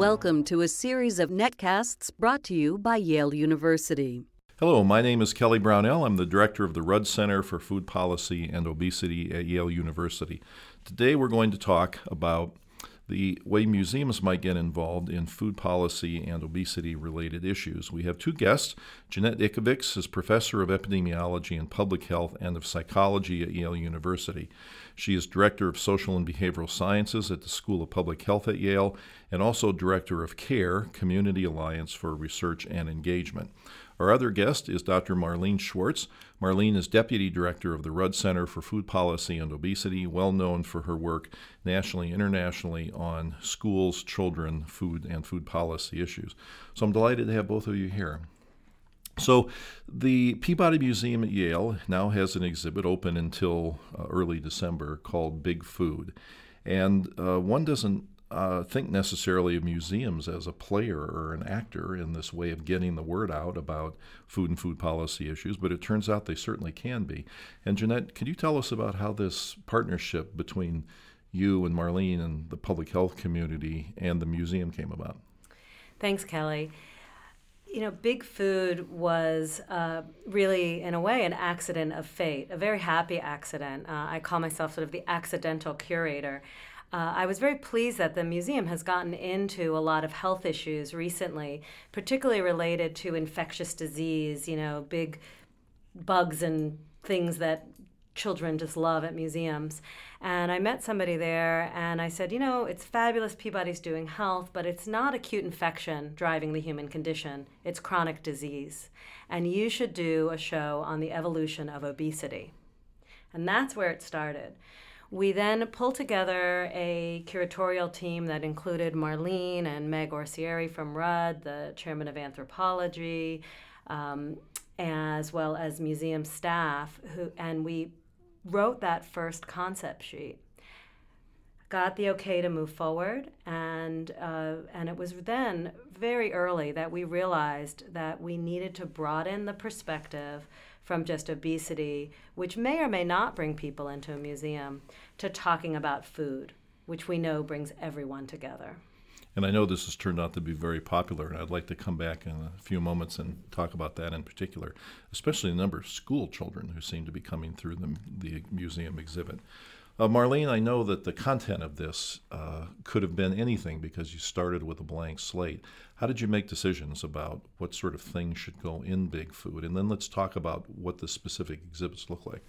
Welcome to a series of netcasts brought to you by Yale University. Hello, my name is Kelly Brownell. I'm the director of the Rudd Center for Food Policy and Obesity at Yale University. Today we're going to talk about the way museums might get involved in food policy and obesity related issues. We have two guests. Jeannette Ickovics is professor of epidemiology and public health and of psychology at Yale University. She is director of social and behavioral sciences at the School of Public Health at Yale and also director of CARE, Community Alliance for Research and Engagement. Our other guest is Dr. Marlene Schwartz. Marlene is Deputy Director of the Rudd Center for Food Policy and Obesity, well known for her work nationally internationally on schools, children, food, and food policy issues. So I'm delighted to have both of you here. So, the Peabody Museum at Yale now has an exhibit open until uh, early December called Big Food. And uh, one doesn't uh, think necessarily of museums as a player or an actor in this way of getting the word out about food and food policy issues, but it turns out they certainly can be. And Jeannette, can you tell us about how this partnership between you and Marlene and the public health community and the museum came about? Thanks, Kelly. You know, Big Food was uh, really, in a way, an accident of fate, a very happy accident. Uh, I call myself sort of the accidental curator. Uh, I was very pleased that the museum has gotten into a lot of health issues recently, particularly related to infectious disease, you know, big bugs and things that children just love at museums. And I met somebody there and I said, you know, it's fabulous Peabody's doing health, but it's not acute infection driving the human condition, it's chronic disease. And you should do a show on the evolution of obesity. And that's where it started. We then pulled together a curatorial team that included Marlene and Meg Orsieri from Rudd, the chairman of anthropology, um, as well as museum staff, who, and we wrote that first concept sheet. Got the okay to move forward, and uh, and it was then very early that we realized that we needed to broaden the perspective from just obesity, which may or may not bring people into a museum, to talking about food, which we know brings everyone together. And I know this has turned out to be very popular, and I'd like to come back in a few moments and talk about that in particular, especially the number of school children who seem to be coming through the, the museum exhibit. Uh, Marlene, I know that the content of this uh, could have been anything because you started with a blank slate. How did you make decisions about what sort of things should go in Big Food? And then let's talk about what the specific exhibits look like.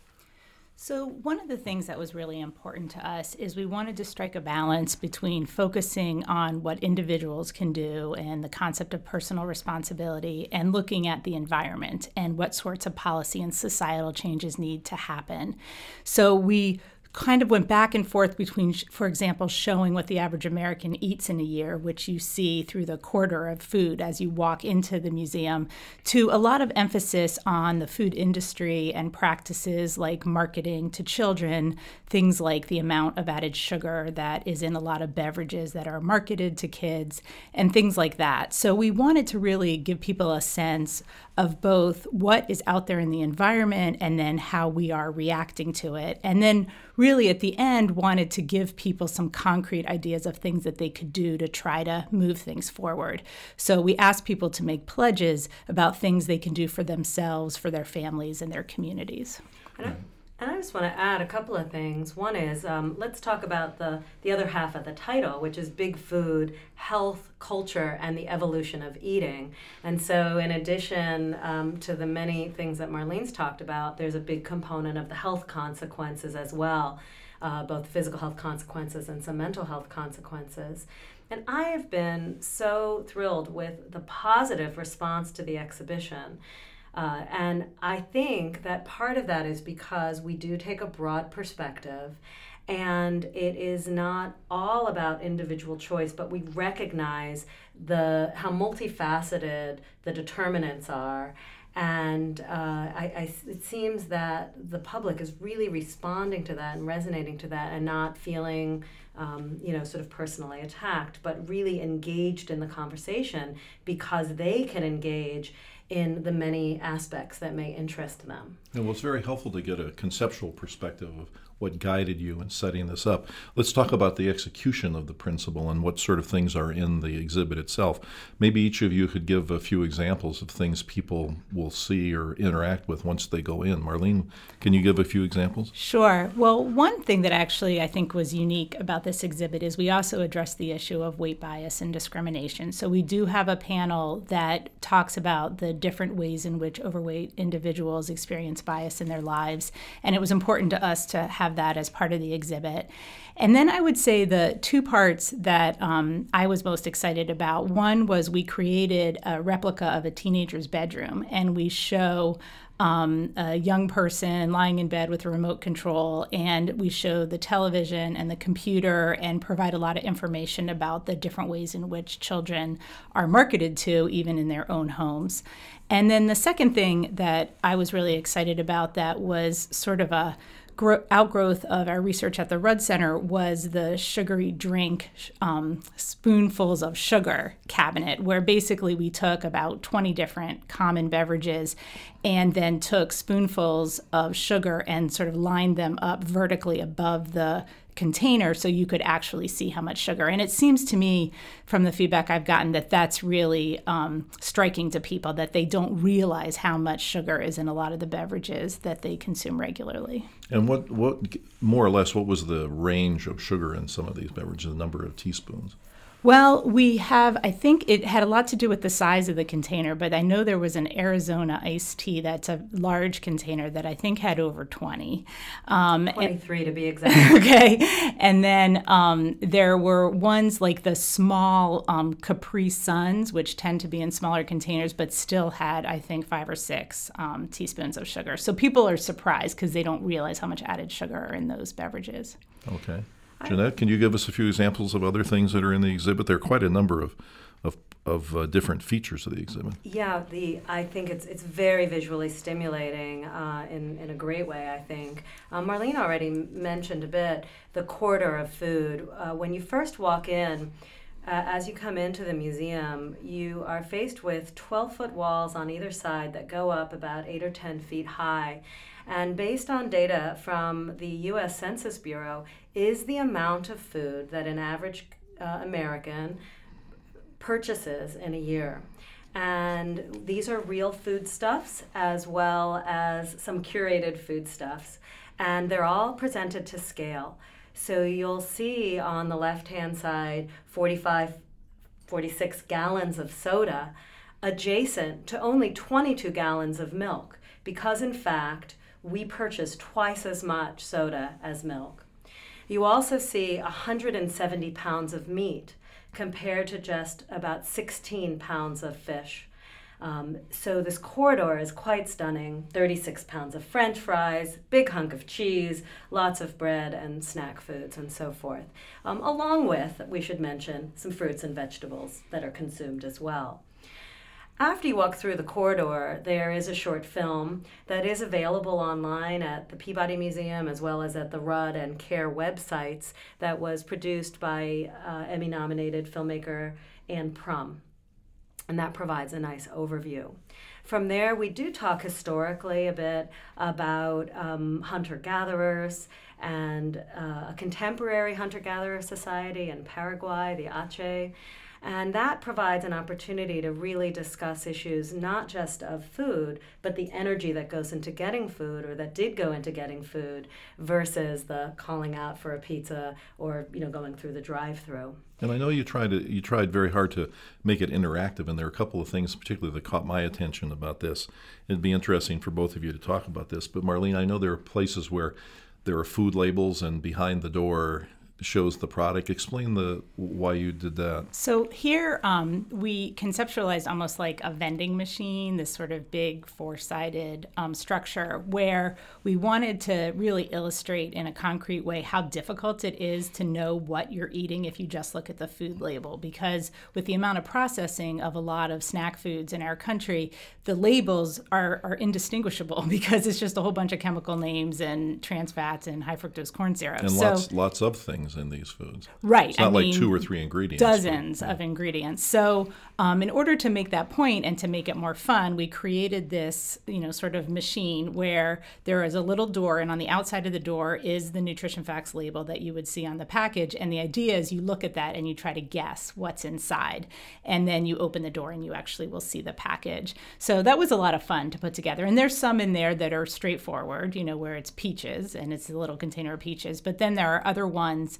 So, one of the things that was really important to us is we wanted to strike a balance between focusing on what individuals can do and the concept of personal responsibility and looking at the environment and what sorts of policy and societal changes need to happen. So, we kind of went back and forth between, for example, showing what the average American eats in a year, which you see through the quarter of food as you walk into the museum, to a lot of emphasis on the food industry and practices like marketing to children, things like the amount of added sugar that is in a lot of beverages that are marketed to kids, and things like that. So we wanted to really give people a sense of both what is out there in the environment and then how we are reacting to it. And then, really, at the end, wanted to give people some concrete ideas of things that they could do to try to move things forward. So, we asked people to make pledges about things they can do for themselves, for their families, and their communities. And I just want to add a couple of things. One is um, let's talk about the, the other half of the title, which is Big Food, Health, Culture, and the Evolution of Eating. And so, in addition um, to the many things that Marlene's talked about, there's a big component of the health consequences as well, uh, both physical health consequences and some mental health consequences. And I have been so thrilled with the positive response to the exhibition. Uh, and I think that part of that is because we do take a broad perspective and it is not all about individual choice but we recognize the how multifaceted the determinants are. And uh, I, I, it seems that the public is really responding to that and resonating to that and not feeling um, you know sort of personally attacked but really engaged in the conversation because they can engage in the many aspects that may interest them. And well, it's very helpful to get a conceptual perspective of what guided you in setting this up. Let's talk about the execution of the principle and what sort of things are in the exhibit itself. Maybe each of you could give a few examples of things people will see or interact with once they go in. Marlene, can you give a few examples? Sure. Well, one thing that actually I think was unique about this exhibit is we also address the issue of weight bias and discrimination. So we do have a panel that talks about the different ways in which overweight individuals experience bias in their lives. And it was important to us to have have that as part of the exhibit. And then I would say the two parts that um, I was most excited about one was we created a replica of a teenager's bedroom, and we show um, a young person lying in bed with a remote control, and we show the television and the computer and provide a lot of information about the different ways in which children are marketed to, even in their own homes. And then the second thing that I was really excited about that was sort of a outgrowth of our research at the Rudd Center was the sugary drink um, spoonfuls of sugar cabinet, where basically we took about 20 different common beverages and then took spoonfuls of sugar and sort of lined them up vertically above the container so you could actually see how much sugar. And it seems to me from the feedback I've gotten that that's really um, striking to people that they don't realize how much sugar is in a lot of the beverages that they consume regularly. And what, what more or less, what was the range of sugar in some of these beverages, the number of teaspoons? Well, we have, I think it had a lot to do with the size of the container, but I know there was an Arizona iced tea that's a large container that I think had over 20. Um, 23 and, to be exact. okay. And then um, there were ones like the small um, Capri Suns, which tend to be in smaller containers, but still had, I think, five or six um, teaspoons of sugar. So people are surprised because they don't realize how much added sugar are in those beverages. Okay. Jeannette, can you give us a few examples of other things that are in the exhibit? There are quite a number of of, of uh, different features of the exhibit. Yeah, the I think it's it's very visually stimulating uh, in in a great way. I think um, Marlene already mentioned a bit the corridor of food. Uh, when you first walk in. Uh, as you come into the museum, you are faced with 12 foot walls on either side that go up about 8 or 10 feet high. And based on data from the US Census Bureau, is the amount of food that an average uh, American purchases in a year. And these are real foodstuffs as well as some curated foodstuffs. And they're all presented to scale. So you'll see on the left hand side 45, 46 gallons of soda adjacent to only 22 gallons of milk, because in fact, we purchase twice as much soda as milk. You also see 170 pounds of meat compared to just about 16 pounds of fish. Um, so this corridor is quite stunning 36 pounds of french fries, big hunk of cheese, lots of bread and snack foods, and so forth. Um, along with, we should mention, some fruits and vegetables that are consumed as well. After you walk through the corridor, there is a short film that is available online at the Peabody Museum as well as at the Rudd and CARE websites that was produced by uh, Emmy nominated filmmaker Ann Prum. And that provides a nice overview. From there, we do talk historically a bit about um, hunter gatherers and uh, a contemporary hunter gatherer society in Paraguay, the Ache and that provides an opportunity to really discuss issues not just of food, but the energy that goes into getting food or that did go into getting food versus the calling out for a pizza or you know going through the drive-through. And I know you tried to, you tried very hard to make it interactive, and there are a couple of things particularly that caught my attention about this. It'd be interesting for both of you to talk about this. But Marlene, I know there are places where there are food labels, and behind the door shows the product. Explain the why you did that. So here um, we conceptualized almost like a vending machine, this sort of big four-sided um, structure, where we wanted to really illustrate in a concrete way how difficult it is to know what you're eating if you just look at the food label. Because with the amount of processing of a lot of snack foods in our country, the labels are, are indistinguishable because it's just a whole bunch of chemical names and trans fats and high fructose corn syrup. And so, lots lots of things things in these foods. Right. It's not I like mean, two or three ingredients. but- dozens of ingredients. So, um, in order to make that point and to make it more fun, we created this, you know, sort of machine where there is a little door, and on the outside of the door is the nutrition facts label that you would see on the package. And the idea is you look at that and you try to guess what's inside, and then you open the door and you actually will see the package. So that was a lot of fun to put together. And there's some in there that are straightforward, you know, where it's peaches and it's a little container of peaches. But then there are other ones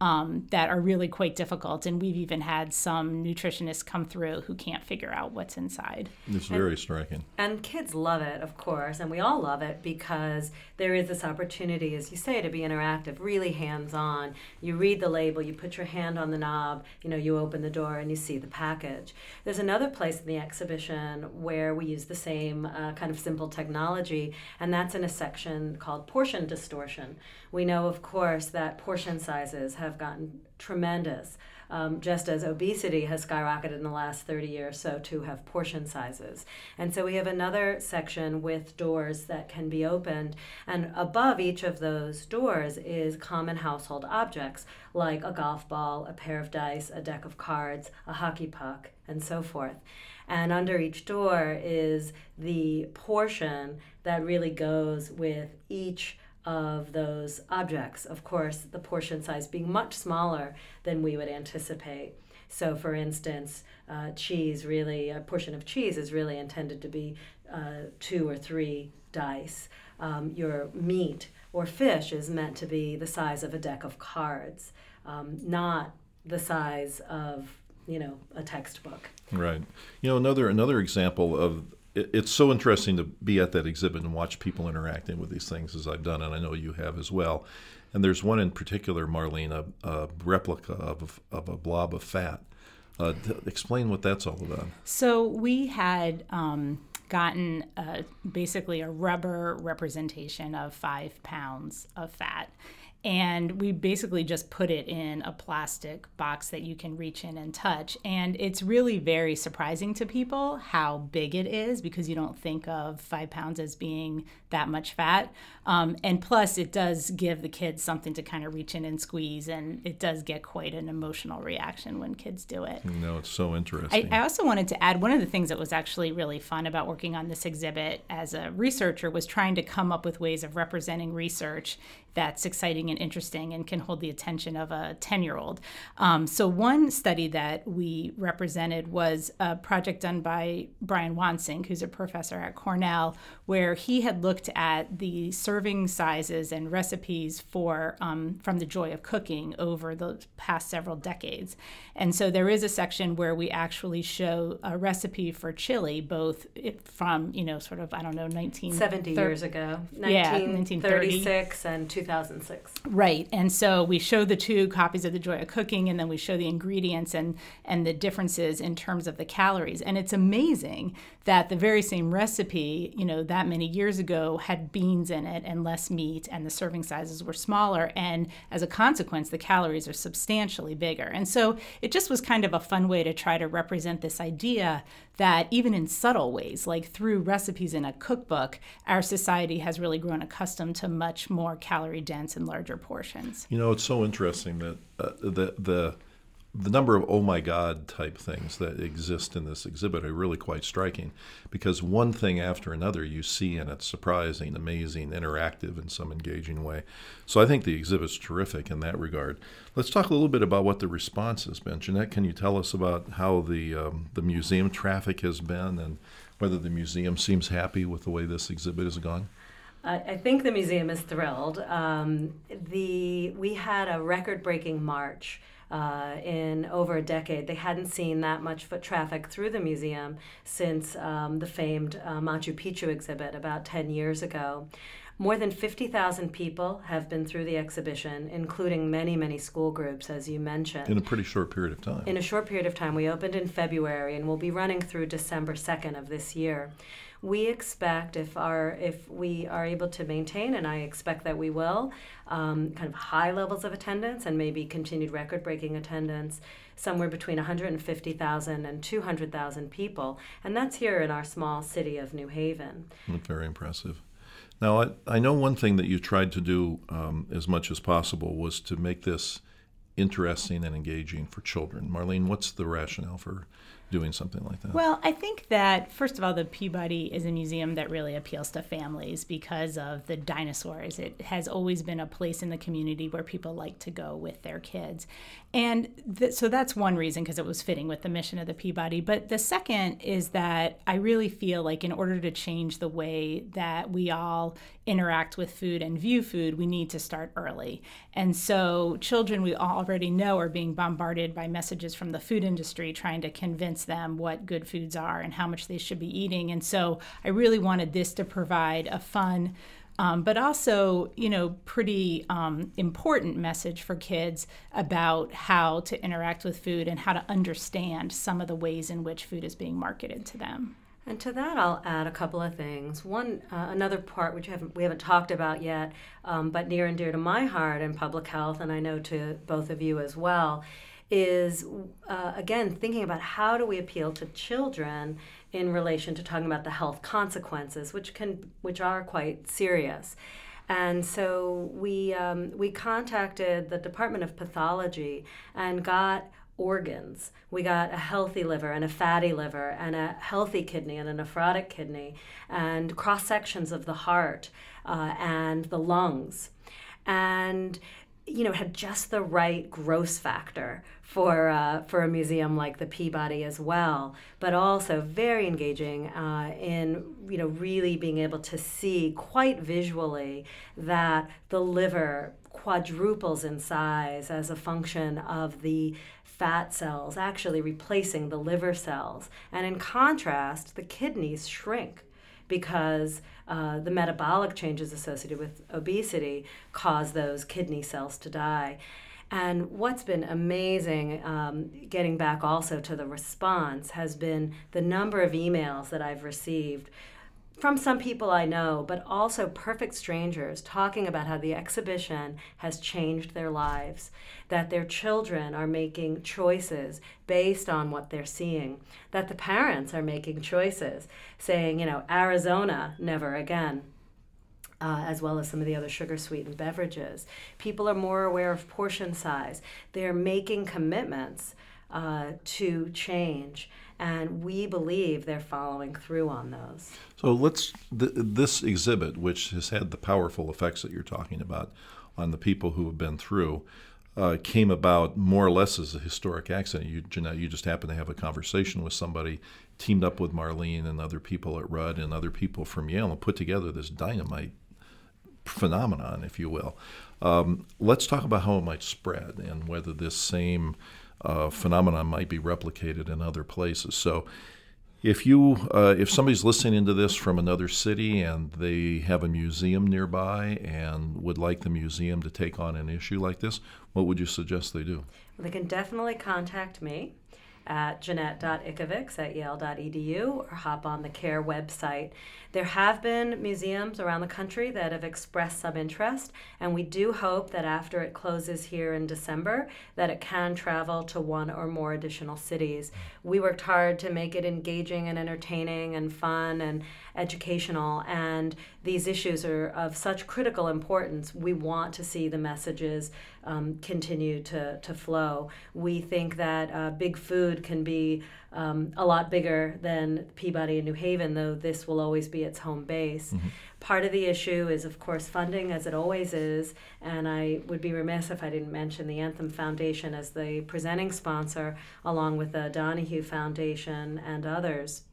um, that are really quite difficult. And we've even had some nutritionists come through who can't figure out what's inside. It's very striking. And kids love it, of course, and we all love it because there is this opportunity, as you say, to be interactive, really hands on. You read the label, you put your hand on the knob, you know, you open the door and you see the package. There's another place in the exhibition where we use the same uh, kind of simple technology, and that's in a section called portion distortion. We know, of course, that portion sizes have gotten tremendous. Um, just as obesity has skyrocketed in the last 30 years, so too have portion sizes. And so we have another section with doors that can be opened, and above each of those doors is common household objects like a golf ball, a pair of dice, a deck of cards, a hockey puck, and so forth. And under each door is the portion that really goes with each of those objects. Of course, the portion size being much smaller than we would anticipate. So, for instance, uh, cheese really, a portion of cheese is really intended to be uh, two or three dice. Um, your meat or fish is meant to be the size of a deck of cards, um, not the size of, you know, a textbook. Right. You know, another another example of it, it's so interesting to be at that exhibit and watch people interacting with these things as I've done, and I know you have as well. And there's one in particular, Marlene, a, a replica of, of a blob of fat. Uh, explain what that's all about. So we had um, gotten uh, basically a rubber representation of five pounds of fat. And we basically just put it in a plastic box that you can reach in and touch. And it's really very surprising to people how big it is because you don't think of five pounds as being that much fat. Um, and plus, it does give the kids something to kind of reach in and squeeze. And it does get quite an emotional reaction when kids do it. no it's so I, interesting. I also wanted to add one of the things that was actually really fun about working on this exhibit as a researcher was trying to come up with ways of representing research that's exciting and interesting and can hold the attention of a 10 year old. Um, so, one study that we represented was a project done by Brian Wansink, who's a professor at Cornell, where he had looked at the serving sizes and recipes for um, from the joy of cooking over the past several decades. And so, there is a section where we actually show a recipe for chili, both from, you know, sort of, I don't know, 1970 years ago, Yeah, 1936 and 2006. Right. And so we show the two copies of The Joy of Cooking and then we show the ingredients and and the differences in terms of the calories. And it's amazing that the very same recipe, you know, that many years ago had beans in it and less meat and the serving sizes were smaller and as a consequence the calories are substantially bigger. And so it just was kind of a fun way to try to represent this idea that even in subtle ways, like through recipes in a cookbook, our society has really grown accustomed to much more calorie dense and larger portions. You know, it's so interesting that uh, the the the number of oh my god type things that exist in this exhibit are really quite striking because one thing after another you see and it's surprising, amazing, interactive in some engaging way. So I think the exhibit's terrific in that regard. Let's talk a little bit about what the response has been. Jeannette, can you tell us about how the um, the museum traffic has been and whether the museum seems happy with the way this exhibit has gone? I think the museum is thrilled. Um, the we had a record-breaking March uh, in over a decade. They hadn't seen that much foot traffic through the museum since um, the famed uh, Machu Picchu exhibit about 10 years ago. More than 50,000 people have been through the exhibition, including many, many school groups, as you mentioned. In a pretty short period of time. In a short period of time, we opened in February and will be running through December 2nd of this year. We expect if our if we are able to maintain, and I expect that we will, um, kind of high levels of attendance and maybe continued record-breaking attendance, somewhere between 150,000 and 200,000 people, and that's here in our small city of New Haven. Very impressive. Now, I, I know one thing that you tried to do um, as much as possible was to make this interesting and engaging for children. Marlene, what's the rationale for doing something like that? Well, I think that first of all, the Peabody is a museum that really appeals to families because of the dinosaurs. It has always been a place in the community where people like to go with their kids. And th- so that's one reason because it was fitting with the mission of the Peabody. But the second is that I really feel like in order to change the way that we all interact with food and view food, we need to start early. And so children we already know are being bombarded by messages from the food industry trying to convince them what good foods are and how much they should be eating. And so I really wanted this to provide a fun, um, but also, you know, pretty um, important message for kids about how to interact with food and how to understand some of the ways in which food is being marketed to them. And to that, I'll add a couple of things. One, uh, another part which haven't, we haven't talked about yet, um, but near and dear to my heart in public health, and I know to both of you as well, is uh, again thinking about how do we appeal to children in relation to talking about the health consequences, which can which are quite serious. And so we um, we contacted the Department of Pathology and got organs. We got a healthy liver and a fatty liver and a healthy kidney and a nephrotic kidney and cross sections of the heart uh, and the lungs. And you know, had just the right gross factor for uh, for a museum like the Peabody as well, but also very engaging uh, in you know really being able to see quite visually that the liver quadruples in size as a function of the fat cells actually replacing the liver cells, and in contrast, the kidneys shrink because uh, the metabolic changes associated with obesity cause those kidney cells to die. And what's been amazing, um, getting back also to the response, has been the number of emails that I've received from some people I know, but also perfect strangers talking about how the exhibition has changed their lives, that their children are making choices based on what they're seeing, that the parents are making choices, saying, you know, Arizona, never again. Uh, as well as some of the other sugar sweetened beverages. People are more aware of portion size. They're making commitments uh, to change and we believe they're following through on those. So let's th- this exhibit, which has had the powerful effects that you're talking about on the people who have been through, uh, came about more or less as a historic accident. You, Jeannette, you just happened to have a conversation with somebody, teamed up with Marlene and other people at Rudd and other people from Yale, and put together this dynamite phenomenon, if you will. Um, let's talk about how it might spread and whether this same uh, phenomenon might be replicated in other places. So, if you uh, if somebody's listening to this from another city and they have a museum nearby and would like the museum to take on an issue like this, what would you suggest they do? Well, they can definitely contact me at jeannette.ickovics at yale.edu or hop on the CARE website. There have been museums around the country that have expressed some interest, and we do hope that after it closes here in December, that it can travel to one or more additional cities. We worked hard to make it engaging and entertaining and fun and educational, and these issues are of such critical importance. We want to see the messages um, continue to, to flow. We think that uh, big food can be um, a lot bigger than Peabody and New Haven, though this will always be its home base. Mm-hmm. Part of the issue is, of course, funding, as it always is, and I would be remiss if I didn't mention the Anthem Foundation as the presenting sponsor, along with the Donaghue Foundation and others.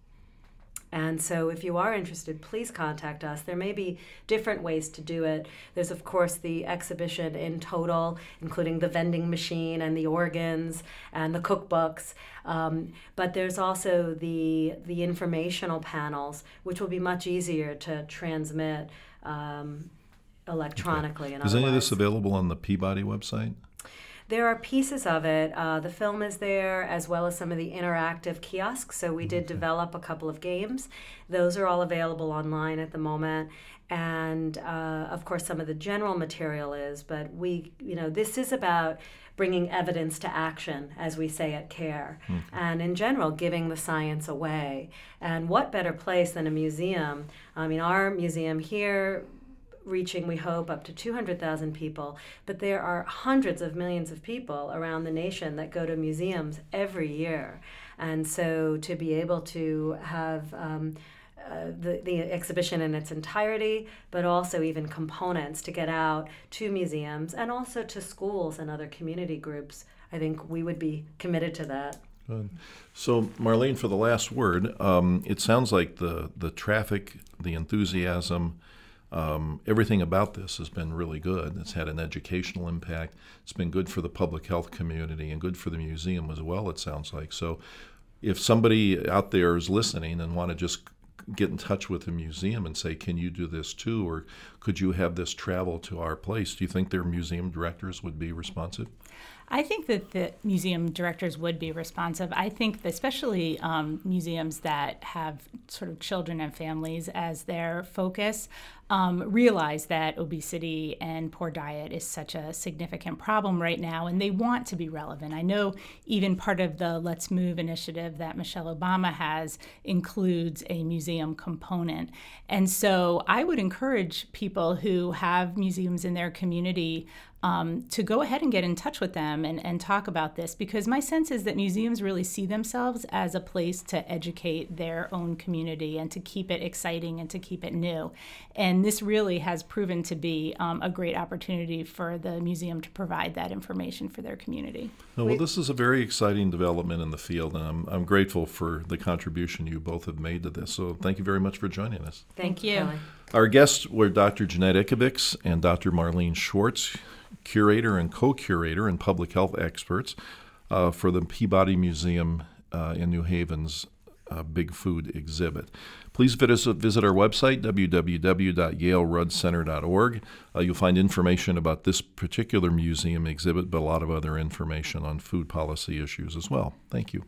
And so, if you are interested, please contact us. There may be different ways to do it. There's, of course, the exhibition in total, including the vending machine and the organs and the cookbooks. Um, but there's also the, the informational panels, which will be much easier to transmit um, electronically. Okay. Is any of this available on the Peabody website? There are pieces of it. Uh, the film is there, as well as some of the interactive kiosks. So we did develop a couple of games. Those are all available online at the moment. And uh, of course, some of the general material is. But we, you know, this is about bringing evidence to action, as we say at CARE, mm-hmm. and in general, giving the science away. And what better place than a museum? I mean, our museum here reaching, we hope, up to 200,000 people. But there are hundreds of millions of people around the nation that go to museums every year. And so to be able to have um, uh, the, the exhibition in its entirety, but also even components to get out to museums and also to schools and other community groups, I think we would be committed to that. Good. So, Marlene, for the last word, um, it sounds like the, the traffic, the enthusiasm, um, everything about this has been really good. It's had an educational impact. It's been good for the public health community and good for the museum as well, it sounds like. So, if somebody out there is listening and want to just get in touch with the museum and say, "Can you do this too?" or "Could you have this travel to our place?" Do you think their museum directors would be responsive? I think that the museum directors would be responsive. I think, especially um, museums that have sort of children and families as their focus, um, realize that obesity and poor diet is such a significant problem right now, and they want to be relevant. I know even part of the Let's Move initiative that Michelle Obama has includes a museum component. And so I would encourage people who have museums in their community um, to go ahead and get in touch with them and, and talk about this because my sense is that museums really see themselves as a place to educate their own community and to keep it exciting and to keep it new. And this really has proven to be um, a great opportunity for the museum to provide that information for their community. Well, this is a very exciting development in the field, and I'm, I'm grateful for the contribution you both have made to this. So thank you very much for joining us. Thank, you. Our guests were Dr. Jeannette Ickovics and Dr. Marlene Schwartz, curator and co curator and public health experts uh, for the Peabody Museum uh, in New Haven's uh, Big Food exhibit. Please visit, visit our website, www.yaleruddcenter.org. Uh, you'll find information about this particular museum exhibit, but a lot of other information on food policy issues as well. Thank you.